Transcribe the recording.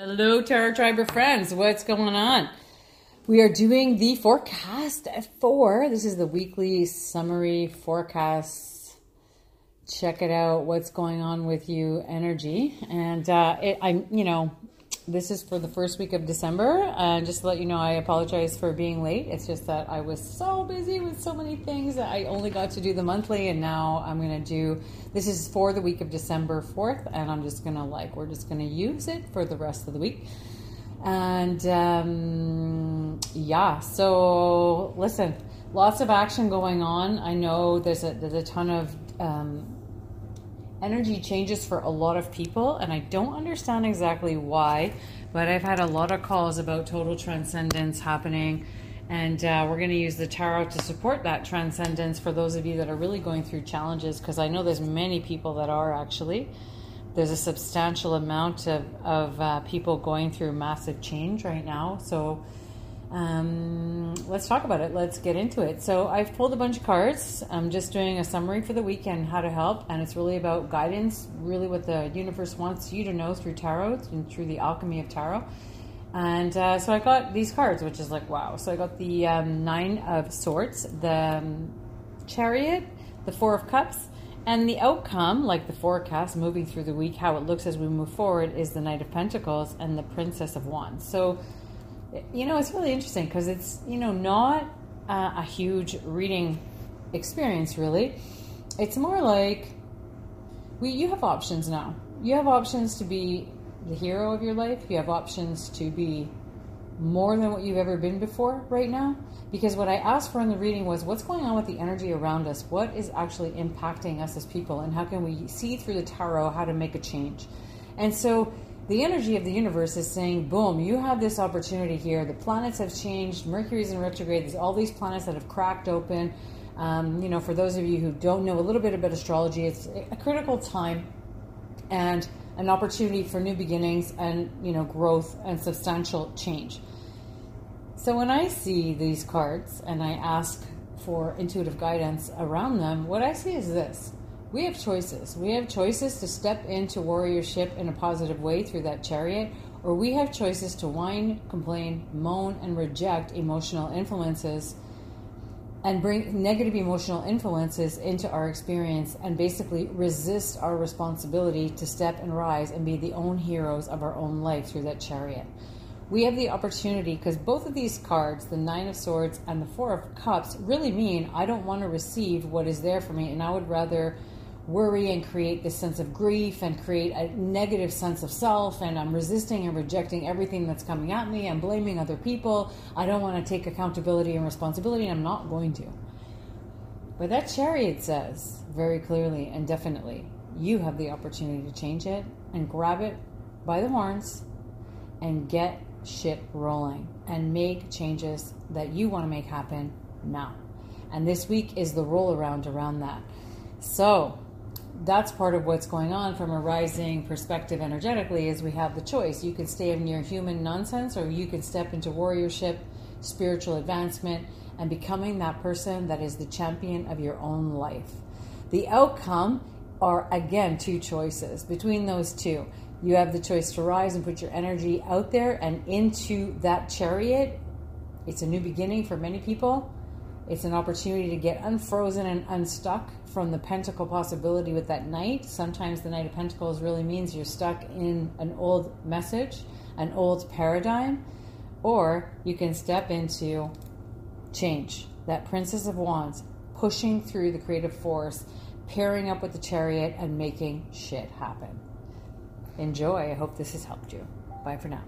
Hello, Tarot Triber friends. What's going on? We are doing the forecast for this is the weekly summary forecast. Check it out. What's going on with you? Energy, and uh, it, I'm, you know, this is for the first week of December. And just to let you know, I apologize for being late. It's just that I was so busy with so many things that I only got to do the monthly, and now I'm going to do this is for the week of December 4th, and I'm just going to like, we're just going to use it for the rest of the week. And um, yeah, so listen, lots of action going on. I know there's a, there's a ton of. Um, energy changes for a lot of people, and I don't understand exactly why, but I've had a lot of calls about total transcendence happening. And uh, we're going to use the tarot to support that transcendence for those of you that are really going through challenges, because I know there's many people that are actually. There's a substantial amount of, of uh, people going through massive change right now. So um, let's talk about it. Let's get into it. So I've pulled a bunch of cards. I'm just doing a summary for the weekend, how to help, and it's really about guidance, really what the universe wants you to know through tarot and through the alchemy of tarot. And uh, so I got these cards, which is like wow. So I got the um, nine of swords, the um, chariot, the four of cups, and the outcome, like the forecast moving through the week, how it looks as we move forward, is the knight of pentacles and the princess of wands. So you know, it's really interesting because it's, you know, not uh, a huge reading experience, really. It's more like we, you have options now. You have options to be the hero of your life. You have options to be more than what you've ever been before right now. Because what I asked for in the reading was what's going on with the energy around us? What is actually impacting us as people? And how can we see through the tarot how to make a change? And so the energy of the universe is saying, boom, you have this opportunity here. The planets have changed. Mercury's in retrograde. There's all these planets that have cracked open. Um, you know, for those of you who don't know a little bit about astrology, it's a critical time and an opportunity for new beginnings and, you know, growth and substantial change. So when I see these cards and I ask for intuitive guidance around them, what I see is this we have choices. We have choices to step into warriorship in a positive way through that chariot, or we have choices to whine, complain, moan, and reject emotional influences and bring negative emotional influences into our experience and basically resist our responsibility to step and rise and be the own heroes of our own life through that chariot. We have the opportunity because both of these cards, the Nine of Swords and the Four of Cups, really mean I don't want to receive what is there for me and I would rather worry and create this sense of grief and create a negative sense of self and I'm resisting and rejecting everything that's coming at me. I'm blaming other people. I don't want to take accountability and responsibility and I'm not going to. But that chariot says very clearly and definitely you have the opportunity to change it and grab it by the horns and get shit rolling and make changes that you want to make happen now. And this week is the roll around around that. So, that's part of what's going on from a rising perspective energetically is we have the choice. You can stay in your human nonsense or you can step into warriorship spiritual advancement and becoming that person that is the champion of your own life. The outcome are again two choices. Between those two you have the choice to rise and put your energy out there and into that chariot. It's a new beginning for many people it's an opportunity to get unfrozen and unstuck from the pentacle possibility with that knight. Sometimes the Knight of Pentacles really means you're stuck in an old message, an old paradigm, or you can step into change. That Princess of Wands, pushing through the creative force, pairing up with the chariot, and making shit happen. Enjoy. I hope this has helped you. Bye for now.